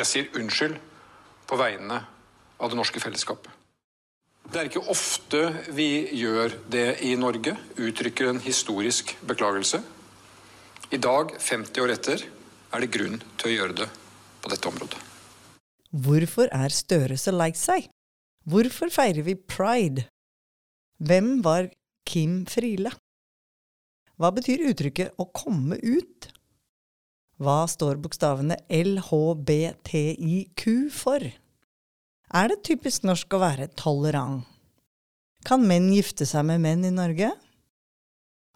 Jeg sier unnskyld på vegne av det norske fellesskapet. Det er ikke ofte vi gjør det i Norge, uttrykker en historisk beklagelse. I dag, 50 år etter, er det grunn til å gjøre det på dette området. Hvorfor er Støre så lei seg? Hvorfor feirer vi pride? Hvem var Kim Friele? Hva betyr uttrykket 'å komme ut'? Hva står bokstavene LHBTIQ for? Er det typisk norsk å være tolerant? Kan menn gifte seg med menn i Norge?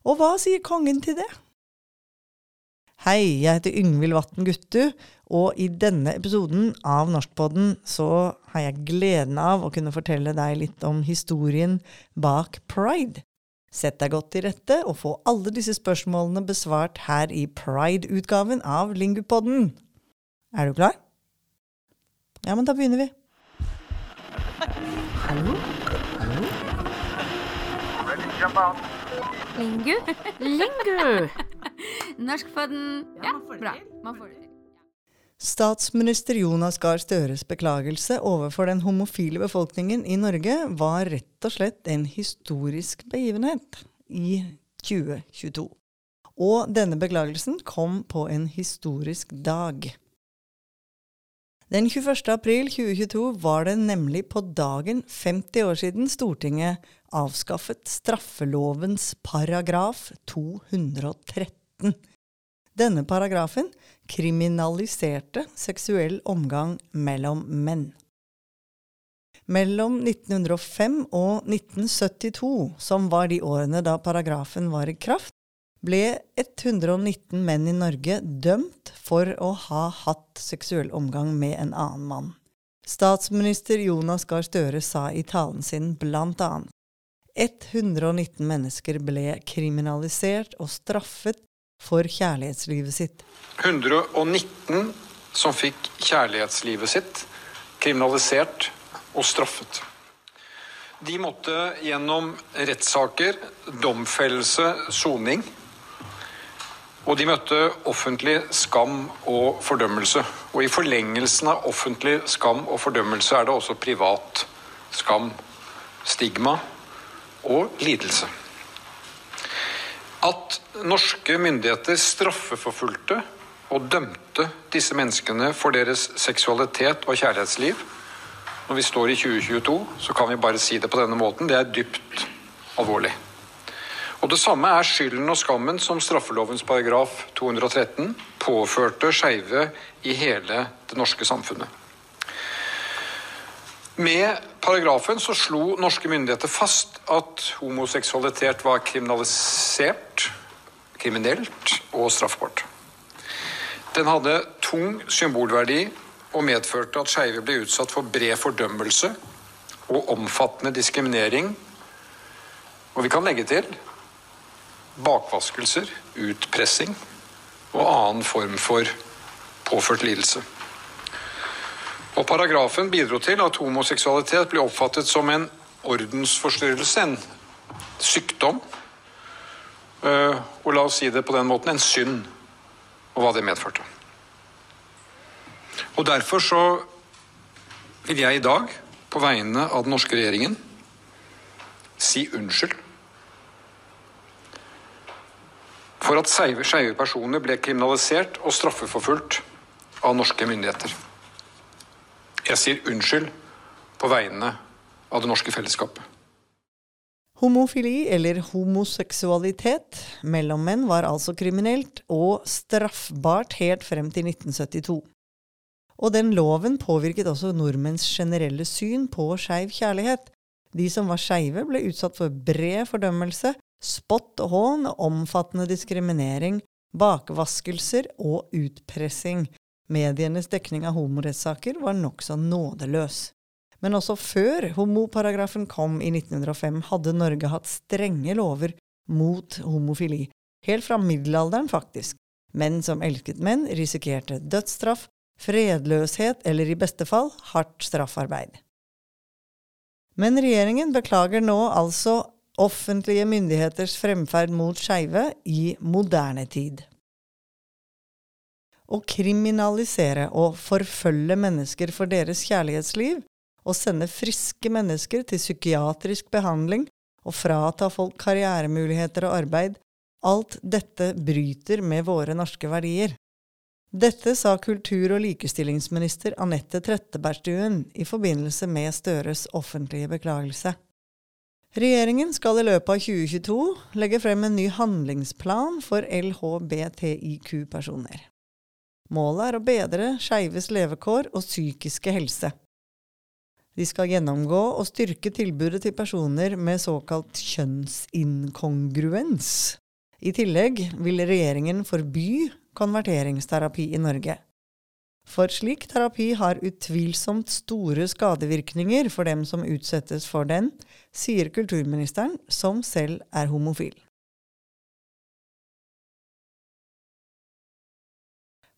Og hva sier kongen til det? Hei, jeg heter Yngvild Vatn Guttu, og i denne episoden av Norskpodden så har jeg gleden av å kunne fortelle deg litt om historien bak pride. Sett deg godt til rette og få alle disse spørsmålene besvart her i Pride-utgaven av Lingupodden. Er du klar? Ja, men da begynner vi. Hallo? Hallo? Lingu? Lingu! Norskpodden. Ja, bra. Man får det. Statsminister Jonas Gahr Støres beklagelse overfor den homofile befolkningen i Norge var rett og slett en historisk begivenhet i 2022. Og denne beklagelsen kom på en historisk dag. Den 21. april 2022 var det nemlig på dagen 50 år siden Stortinget avskaffet straffelovens paragraf 213. Denne paragrafen kriminaliserte seksuell omgang mellom menn. Mellom 1905 og 1972, som var de årene da paragrafen var i kraft, ble 119 menn i Norge dømt for å ha hatt seksuell omgang med en annen mann. Statsminister Jonas Gahr Støre sa i talen sin blant annet 119 mennesker ble kriminalisert og straffet for kjærlighetslivet sitt. 119 som fikk kjærlighetslivet sitt kriminalisert og straffet. De måtte gjennom rettssaker, domfellelse, soning. Og de møtte offentlig skam og fordømmelse. Og i forlengelsen av offentlig skam og fordømmelse er det også privat skam, stigma og lidelse. At norske myndigheter straffeforfulgte og dømte disse menneskene for deres seksualitet og kjærlighetsliv Når vi står i 2022, så kan vi bare si det på denne måten. Det er dypt alvorlig. Og Det samme er skylden og skammen som straffelovens paragraf 213 påførte skeive i hele det norske samfunnet. Med paragrafen så slo norske myndigheter fast at homoseksualitet var kriminalisert, kriminelt og straffbart. Den hadde tung symbolverdi og medførte at skeive ble utsatt for bred fordømmelse og omfattende diskriminering. Og vi kan legge til bakvaskelser, utpressing og annen form for påført lidelse. Og Paragrafen bidro til at homoseksualitet ble oppfattet som en ordensforstyrrelse, en sykdom. Eh, og la oss si det på den måten en synd, og hva det medførte. Og Derfor så vil jeg i dag, på vegne av den norske regjeringen, si unnskyld for at skeive personer ble kriminalisert og straffeforfulgt av norske myndigheter. Jeg sier unnskyld på vegne av det norske fellesskapet. Homofili, eller homoseksualitet, mellom menn var altså kriminelt og straffbart helt frem til 1972. Og den loven påvirket også nordmenns generelle syn på skeiv kjærlighet. De som var skeive, ble utsatt for bred fordømmelse, spott og hån, omfattende diskriminering, bakvaskelser og utpressing. Medienes dekning av homorettssaker var nokså nådeløs. Men også før homoparagrafen kom i 1905, hadde Norge hatt strenge lover mot homofili. Helt fra middelalderen, faktisk. Menn som elsket menn, risikerte dødsstraff, fredløshet eller i beste fall hardt straffarbeid. Men regjeringen beklager nå altså offentlige myndigheters fremferd mot skeive i moderne tid. Å kriminalisere og forfølge mennesker for deres kjærlighetsliv, og sende friske mennesker til psykiatrisk behandling og frata folk karrieremuligheter og arbeid, alt dette bryter med våre norske verdier. Dette sa kultur- og likestillingsminister Anette Trettebergstuen i forbindelse med Støres offentlige beklagelse. Regjeringen skal i løpet av 2022 legge frem en ny handlingsplan for LHBTIQ-personer. Målet er å bedre skeives levekår og psykiske helse. De skal gjennomgå og styrke tilbudet til personer med såkalt kjønnsinkongruens. I tillegg vil regjeringen forby konverteringsterapi i Norge. For slik terapi har utvilsomt store skadevirkninger for dem som utsettes for den, sier kulturministeren, som selv er homofil.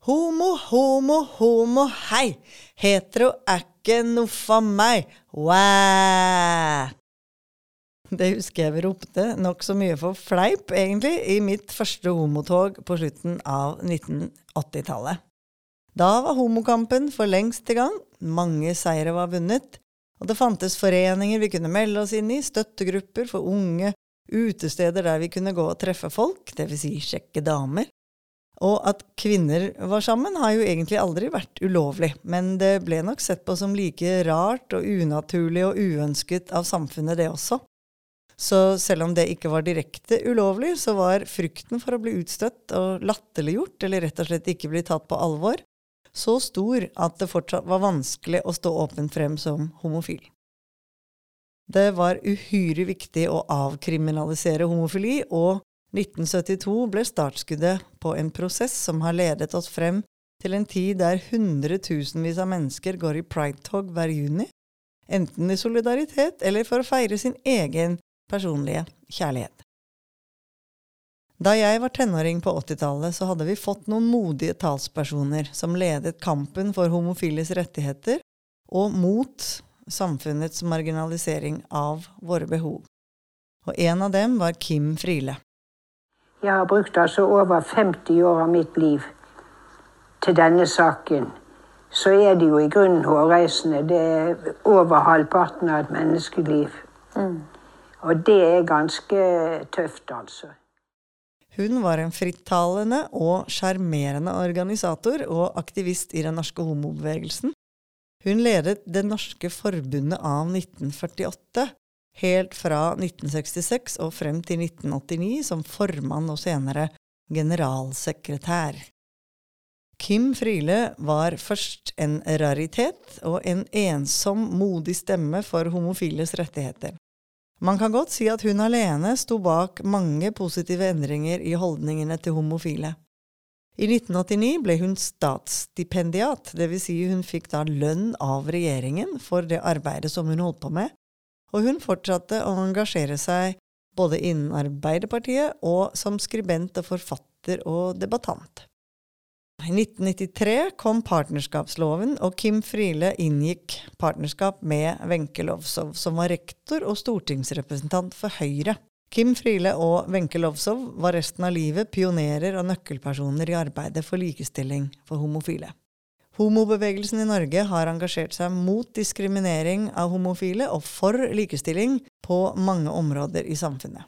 Homo, homo, homo, hei! Hetero er ikke noe for meg! Wow! Det husker jeg vi ropte nokså mye for fleip, egentlig, i mitt første homotog på slutten av 1980-tallet. Da var homokampen for lengst i gang, mange seire var vunnet, og det fantes foreninger vi kunne melde oss inn i, støttegrupper for unge, utesteder der vi kunne gå og treffe folk, dvs. Si sjekke damer. Og at kvinner var sammen, har jo egentlig aldri vært ulovlig, men det ble nok sett på som like rart og unaturlig og uønsket av samfunnet, det også. Så selv om det ikke var direkte ulovlig, så var frykten for å bli utstøtt og latterliggjort, eller rett og slett ikke bli tatt på alvor, så stor at det fortsatt var vanskelig å stå åpent frem som homofil. Det var uhyre viktig å avkriminalisere homofili, og 1972 ble startskuddet på en prosess som har ledet oss frem til en tid der hundretusenvis av mennesker går i pridetog hver juni, enten i solidaritet eller for å feire sin egen personlige kjærlighet. Da jeg var tenåring på 80-tallet, så hadde vi fått noen modige talspersoner som ledet kampen for homofiles rettigheter og mot samfunnets marginalisering av våre behov. Og en av dem var Kim Friele. Jeg har brukt altså over 50 år av mitt liv til denne saken. Så er det jo i grunnen hårreisende. Det er over halvparten av et menneskeliv. Mm. Og det er ganske tøft, altså. Hun var en frittalende og sjarmerende organisator og aktivist i den norske homobevegelsen. Hun ledet Det norske forbundet av 1948, helt fra 1966 og frem til 1989 som formann og senere generalsekretær. Kim Friele var først en raritet og en ensom, modig stemme for homofiles rettigheter. Man kan godt si at hun alene sto bak mange positive endringer i holdningene til homofile. I 1989 ble hun statsstipendiat, dvs. Si hun fikk da lønn av regjeringen for det arbeidet som hun holdt på med, og hun fortsatte å engasjere seg både innen Arbeiderpartiet og som skribent og forfatter og debattant. I 1993 kom partnerskapsloven, og Kim Friele inngikk partnerskap med Wenche Lovsov, som var rektor og stortingsrepresentant for Høyre. Kim Friele og Wenche Lovsov var resten av livet pionerer og nøkkelpersoner i arbeidet for likestilling for homofile. Homobevegelsen i Norge har engasjert seg mot diskriminering av homofile og for likestilling på mange områder i samfunnet.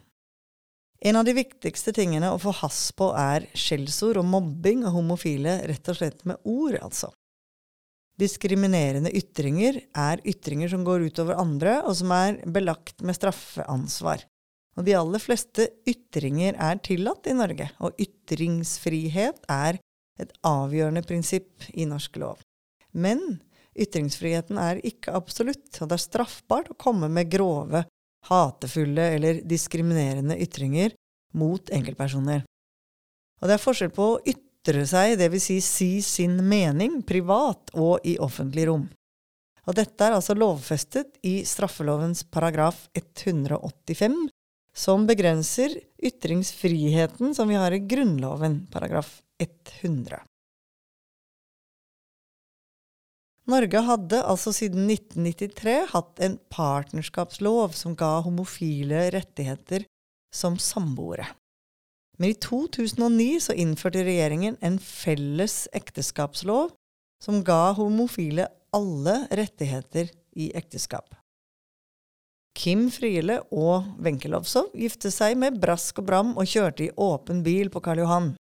En av de viktigste tingene å få hass på er skjellsord og mobbing av homofile rett og slett med ord, altså. Diskriminerende ytringer er ytringer som går utover andre, og som er belagt med straffeansvar. Og de aller fleste ytringer er tillatt i Norge, og ytringsfrihet er et avgjørende prinsipp i norsk lov. Men ytringsfriheten er ikke absolutt, og det er straffbart å komme med grove, hatefulle eller diskriminerende ytringer mot enkeltpersoner. Og det er forskjell på å ytre seg, dvs. Si, si sin mening, privat og i offentlig rom. Og dette er altså lovfestet i straffelovens paragraf 185, som begrenser ytringsfriheten som vi har i Grunnloven, paragraf 100. Norge hadde altså siden 1993 hatt en partnerskapslov som ga homofile rettigheter som samboere. Men i 2009 så innførte regjeringen en felles ekteskapslov som ga homofile alle rettigheter i ekteskap. Kim Friele og Wenche Lowzow gifte seg med brask og bram og kjørte i åpen bil på Karl Johan.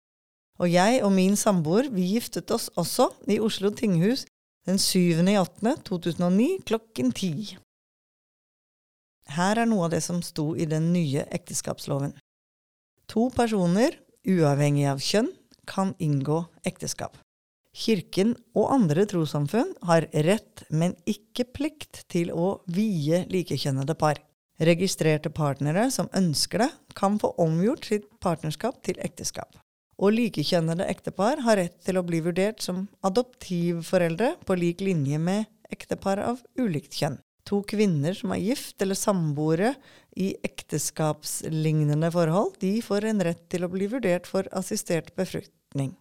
Og jeg og min samboer vi giftet oss også i Oslo tinghus den 7.8.2009 klokken ti. Her er noe av det som sto i den nye ekteskapsloven. To personer, uavhengig av kjønn, kan inngå ekteskap. Kirken og andre trossamfunn har rett, men ikke plikt, til å vie likekjønnede par. Registrerte partnere som ønsker det, kan få omgjort sitt partnerskap til ekteskap. Og likekjønnede ektepar har rett til å bli vurdert som adoptivforeldre på lik linje med ektepar av ulikt kjønn. To kvinner som er gift eller samboere i ekteskapslignende forhold, de får en rett til å bli vurdert for assistert befruktning.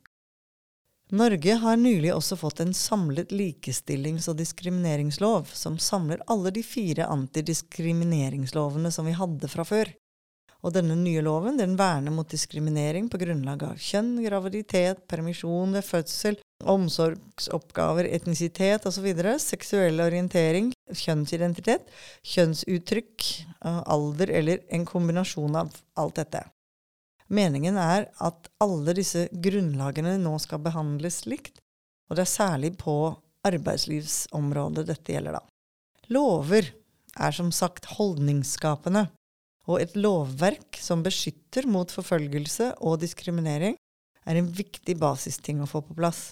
Norge har nylig også fått en samlet likestillings- og diskrimineringslov, som samler alle de fire antidiskrimineringslovene som vi hadde fra før. Og denne nye loven den verner mot diskriminering på grunnlag av kjønn, graviditet, permisjon ved fødsel, omsorgsoppgaver, etnisitet osv., seksuell orientering, kjønnsidentitet, kjønnsuttrykk, alder eller en kombinasjon av alt dette. Meningen er at alle disse grunnlagene nå skal behandles likt, og det er særlig på arbeidslivsområdet dette gjelder, da. Lover er som sagt holdningsskapende, og et lovverk som beskytter mot forfølgelse og diskriminering, er en viktig basisting å få på plass.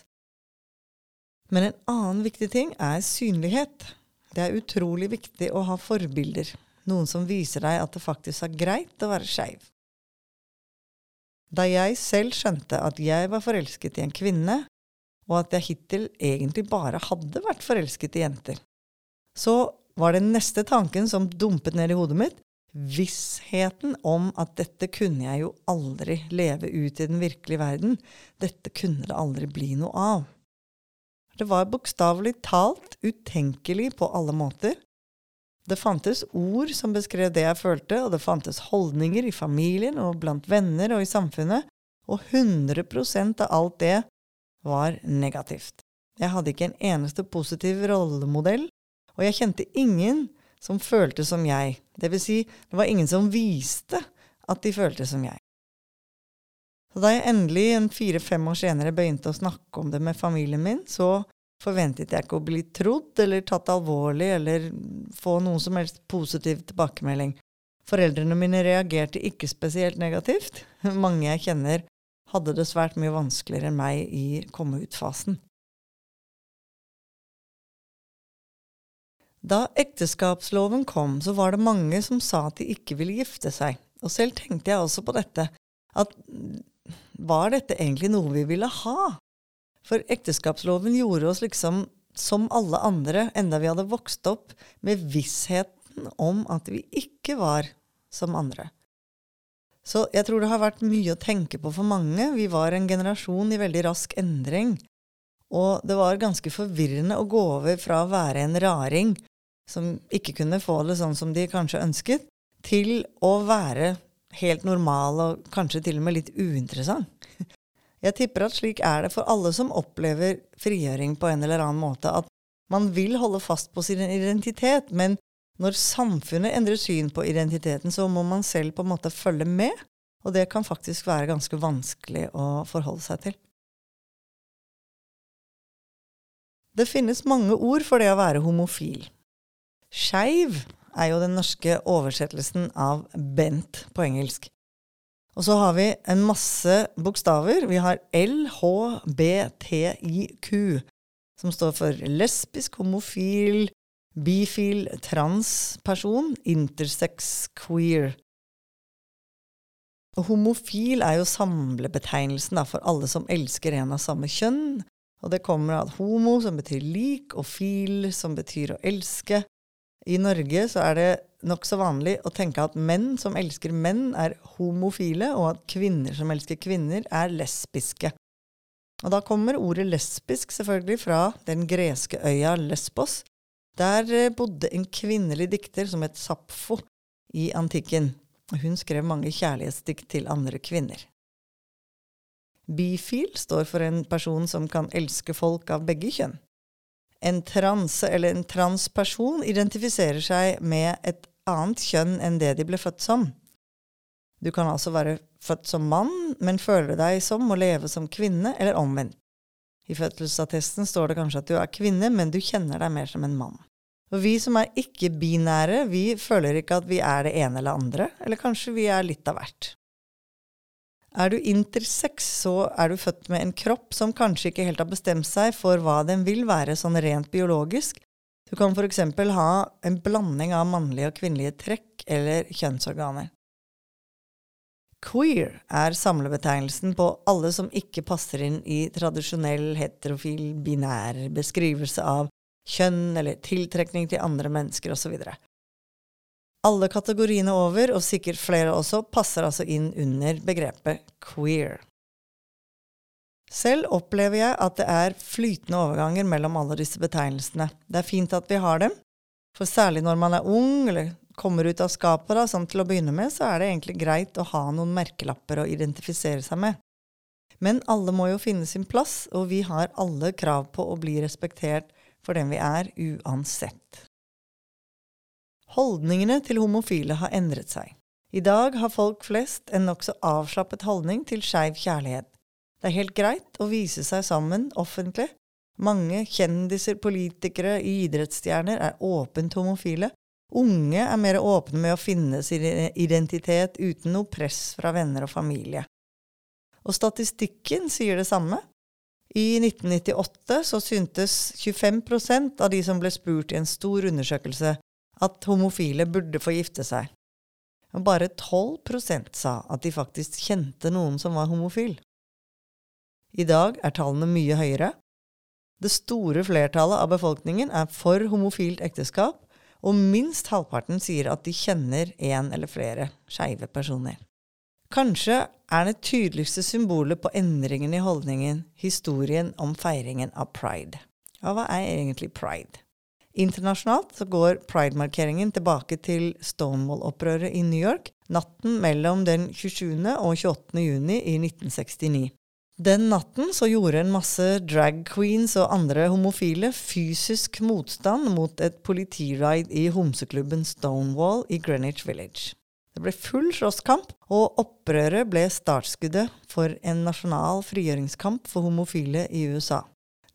Men en annen viktig ting er synlighet. Det er utrolig viktig å ha forbilder, noen som viser deg at det faktisk er greit å være skeiv. Da jeg selv skjønte at jeg var forelsket i en kvinne, og at jeg hittil egentlig bare hadde vært forelsket i jenter, så var den neste tanken som dumpet ned i hodet mitt, vissheten om at dette kunne jeg jo aldri leve ut i den virkelige verden, dette kunne det aldri bli noe av. Det var bokstavelig talt utenkelig på alle måter, det fantes ord som beskrev det jeg følte, og det fantes holdninger i familien og blant venner og i samfunnet, og 100% av alt det var negativt. Jeg hadde ikke en eneste positiv rollemodell, og jeg kjente ingen som følte som jeg, det vil si, det var ingen som viste at de følte som jeg. Så da jeg endelig, en fire-fem år senere, begynte å snakke om det med familien min, så forventet jeg ikke å bli trodd eller tatt alvorlig eller få noen som helst positiv tilbakemelding. Foreldrene mine reagerte ikke spesielt negativt. Mange jeg kjenner, hadde det svært mye vanskeligere enn meg i komme ut-fasen. Da ekteskapsloven kom, så var det mange som sa at de ikke ville gifte seg. Og selv tenkte jeg også på dette, at var dette egentlig noe vi ville ha? For ekteskapsloven gjorde oss liksom som alle andre, enda vi hadde vokst opp med vissheten om at vi ikke var som andre. Så jeg tror det har vært mye å tenke på for mange. Vi var en generasjon i veldig rask endring. Og det var ganske forvirrende å gå over fra å være en raring som ikke kunne få det sånn som de kanskje ønsket, til å være helt normal og kanskje til og med litt uinteressant. Jeg tipper at slik er det for alle som opplever frigjøring på en eller annen måte, at man vil holde fast på sin identitet, men når samfunnet endrer syn på identiteten, så må man selv på en måte følge med, og det kan faktisk være ganske vanskelig å forholde seg til. Det finnes mange ord for det å være homofil. Skeiv er jo den norske oversettelsen av Bent på engelsk. Og så har vi en masse bokstaver. Vi har LHBTIQ, som står for lesbisk, homofil, bifil, transperson, intersex, queer. Og homofil er jo samlebetegnelsen da, for alle som elsker en av samme kjønn. Og det kommer av homo, som betyr lik, og fil, som betyr å elske. I Norge så er det nokså vanlig å tenke at menn som elsker menn, er homofile, og at kvinner som elsker kvinner, er lesbiske. Og da kommer ordet lesbisk selvfølgelig fra den greske øya Lesbos. Der eh, bodde en kvinnelig dikter som het Sapfo i antikken. Hun skrev mange kjærlighetsdikt til andre kvinner. Bifil står for en person som kan elske folk av begge kjønn. En transe eller en transperson identifiserer seg med et annet kjønn enn det de ble født som. Du kan altså være født som mann, men føle deg som å leve som kvinne, eller omvendt. I fødselsattesten står det kanskje at du er kvinne, men du kjenner deg mer som en mann. Og vi som er ikke-binære, vi føler ikke at vi er det ene eller andre, eller kanskje vi er litt av hvert. Er du intersex, så er du født med en kropp som kanskje ikke helt har bestemt seg for hva den vil være sånn rent biologisk. Du kan f.eks. ha en blanding av mannlige og kvinnelige trekk eller kjønnsorganer. Queer er samlebetegnelsen på alle som ikke passer inn i tradisjonell heterofil binær beskrivelse av kjønn eller tiltrekning til andre mennesker osv. Alle kategoriene over, og sikkert flere også, passer altså inn under begrepet queer. Selv opplever jeg at det er flytende overganger mellom alle disse betegnelsene. Det er fint at vi har dem, for særlig når man er ung eller kommer ut av skapet, da, sånn til å begynne med, så er det egentlig greit å ha noen merkelapper å identifisere seg med. Men alle må jo finne sin plass, og vi har alle krav på å bli respektert for den vi er, uansett. Holdningene til homofile har endret seg. I dag har folk flest en nokså avslappet holdning til skeiv kjærlighet. Det er helt greit å vise seg sammen offentlig. Mange kjendiser, politikere, idrettsstjerner er åpent homofile, Unge er mer åpne med å finne sin identitet uten noe press fra venner og familie. Og statistikken sier det samme. I 1998 så syntes 25% av de som ble spurt i en stor undersøkelse, at homofile burde få gifte seg. Og bare 12% sa at de faktisk kjente noen som var homofil. I dag er tallene mye høyere. Det store flertallet av befolkningen er for homofilt ekteskap, og minst halvparten sier at de kjenner en eller flere skeive personer. Kanskje er det tydeligste symbolet på endringen i holdningen historien om feiringen av pride. Ja, hva er egentlig pride? Internasjonalt så går pridemarkeringen tilbake til Stonewall-opprøret i New York natten mellom den 27. og 28. juni i 1969. Den natten så gjorde en masse drag queens og andre homofile fysisk motstand mot et politiride i homseklubben Stonewall i Greenwich Village. Det ble full slåsskamp, og opprøret ble startskuddet for en nasjonal frigjøringskamp for homofile i USA.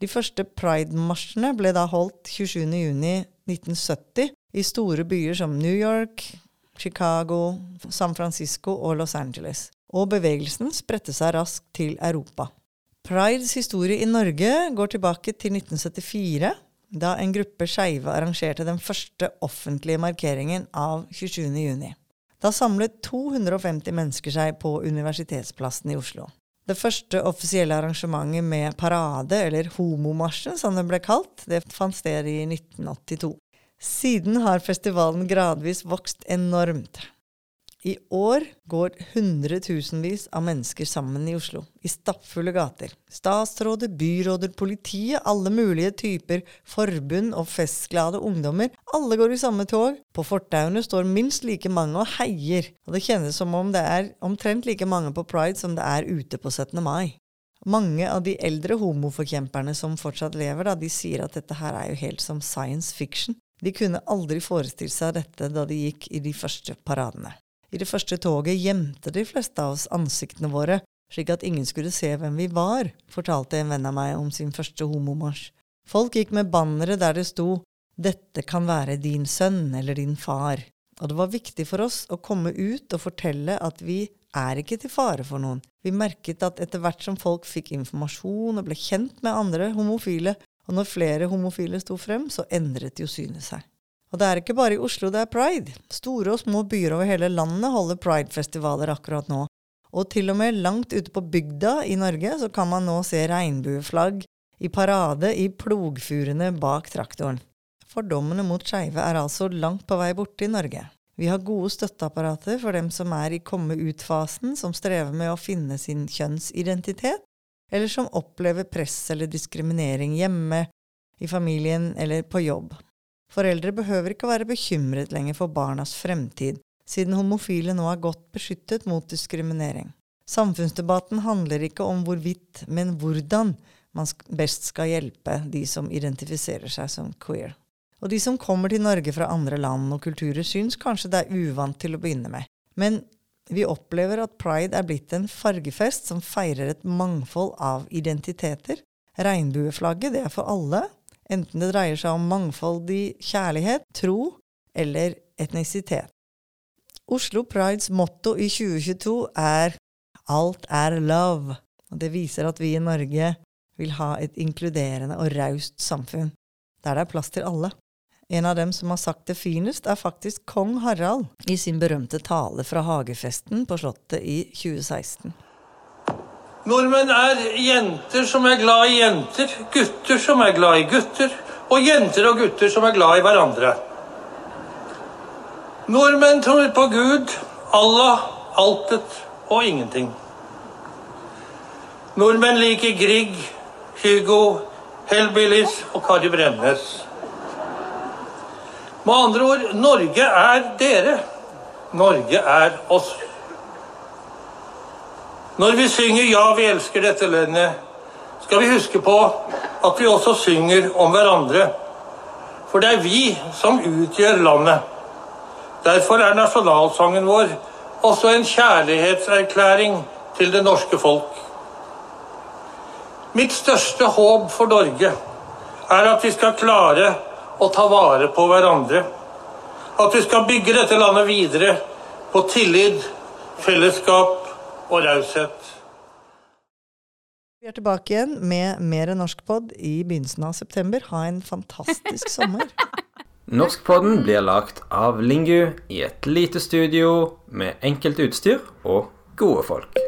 De første pride-marsjene ble da holdt 27.6.1970 i store byer som New York, Chicago, San Francisco og Los Angeles og bevegelsen spredte seg raskt til Europa. Prides historie i Norge går tilbake til 1974, da en gruppe skeive arrangerte den første offentlige markeringen av 27.6. Da samlet 250 mennesker seg på Universitetsplassen i Oslo. Det første offisielle arrangementet med parade, eller homomarsjen som den ble kalt, det fant sted i 1982. Siden har festivalen gradvis vokst enormt. I år går hundretusenvis av mennesker sammen i Oslo, i stappfulle gater. Statsråder, byråder, politiet, alle mulige typer forbund og festglade ungdommer. Alle går i samme tog. På fortauene står minst like mange og heier, og det kjennes som om det er omtrent like mange på pride som det er ute på 17. mai. Mange av de eldre homoforkjemperne som fortsatt lever, da, de sier at dette her er jo helt som science fiction. De kunne aldri forestilt seg dette da de gikk i de første paradene. I det første toget gjemte de fleste av oss ansiktene våre, slik at ingen skulle se hvem vi var, fortalte en venn av meg om sin første homomarsj. Folk gikk med bannere der det sto Dette kan være din sønn eller din far. Og det var viktig for oss å komme ut og fortelle at vi er ikke til fare for noen. Vi merket at etter hvert som folk fikk informasjon og ble kjent med andre homofile, og når flere homofile sto frem, så endret jo synet seg. Og det er ikke bare i Oslo det er pride. Store og små byer over hele landet holder pridefestivaler akkurat nå. Og til og med langt ute på bygda i Norge så kan man nå se regnbueflagg i parade i plogfurene bak traktoren. Fordommene mot skeive er altså langt på vei borte i Norge. Vi har gode støtteapparater for dem som er i komme-ut-fasen, som strever med å finne sin kjønnsidentitet, eller som opplever press eller diskriminering hjemme, i familien eller på jobb. Foreldre behøver ikke være bekymret lenger for barnas fremtid, siden homofile nå er godt beskyttet mot diskriminering. Samfunnsdebatten handler ikke om hvorvidt, men hvordan man best skal hjelpe de som identifiserer seg som queer. Og de som kommer til Norge fra andre land og kulturer, syns kanskje det er uvant til å begynne med. Men vi opplever at pride er blitt en fargefest som feirer et mangfold av identiteter. Regnbueflagget, det er for alle, enten det dreier seg om mangfoldig kjærlighet, tro eller etnisitet. Oslo Prides motto i 2022 er Alt er love. Og det viser at vi i Norge vil ha et inkluderende og raust samfunn, der det er plass til alle. En av dem som har sagt det finest, er faktisk kong Harald i sin berømte tale fra hagefesten på Slottet i 2016. Nordmenn er jenter som er glad i jenter, gutter som er glad i gutter, og jenter og gutter som er glad i hverandre. Nordmenn tror på Gud, Allah, altet og ingenting. Nordmenn liker Grieg, Hugo, Hellbillies og Kari Bremnes. Med andre ord Norge er dere. Norge er oss. Når vi synger 'Ja, vi elsker dette landet', skal vi huske på at vi også synger om hverandre. For det er vi som utgjør landet. Derfor er nasjonalsangen vår også en kjærlighetserklæring til det norske folk. Mitt største håp for Norge er at vi skal klare å ta vare på hverandre. At vi skal bygge dette landet videre på tillit, fellesskap og raushet. Vi er tilbake igjen med mer Norskpod i begynnelsen av september. Ha en fantastisk sommer. Norskpodden blir lagt av Lingu i et lite studio med enkelt utstyr og gode folk.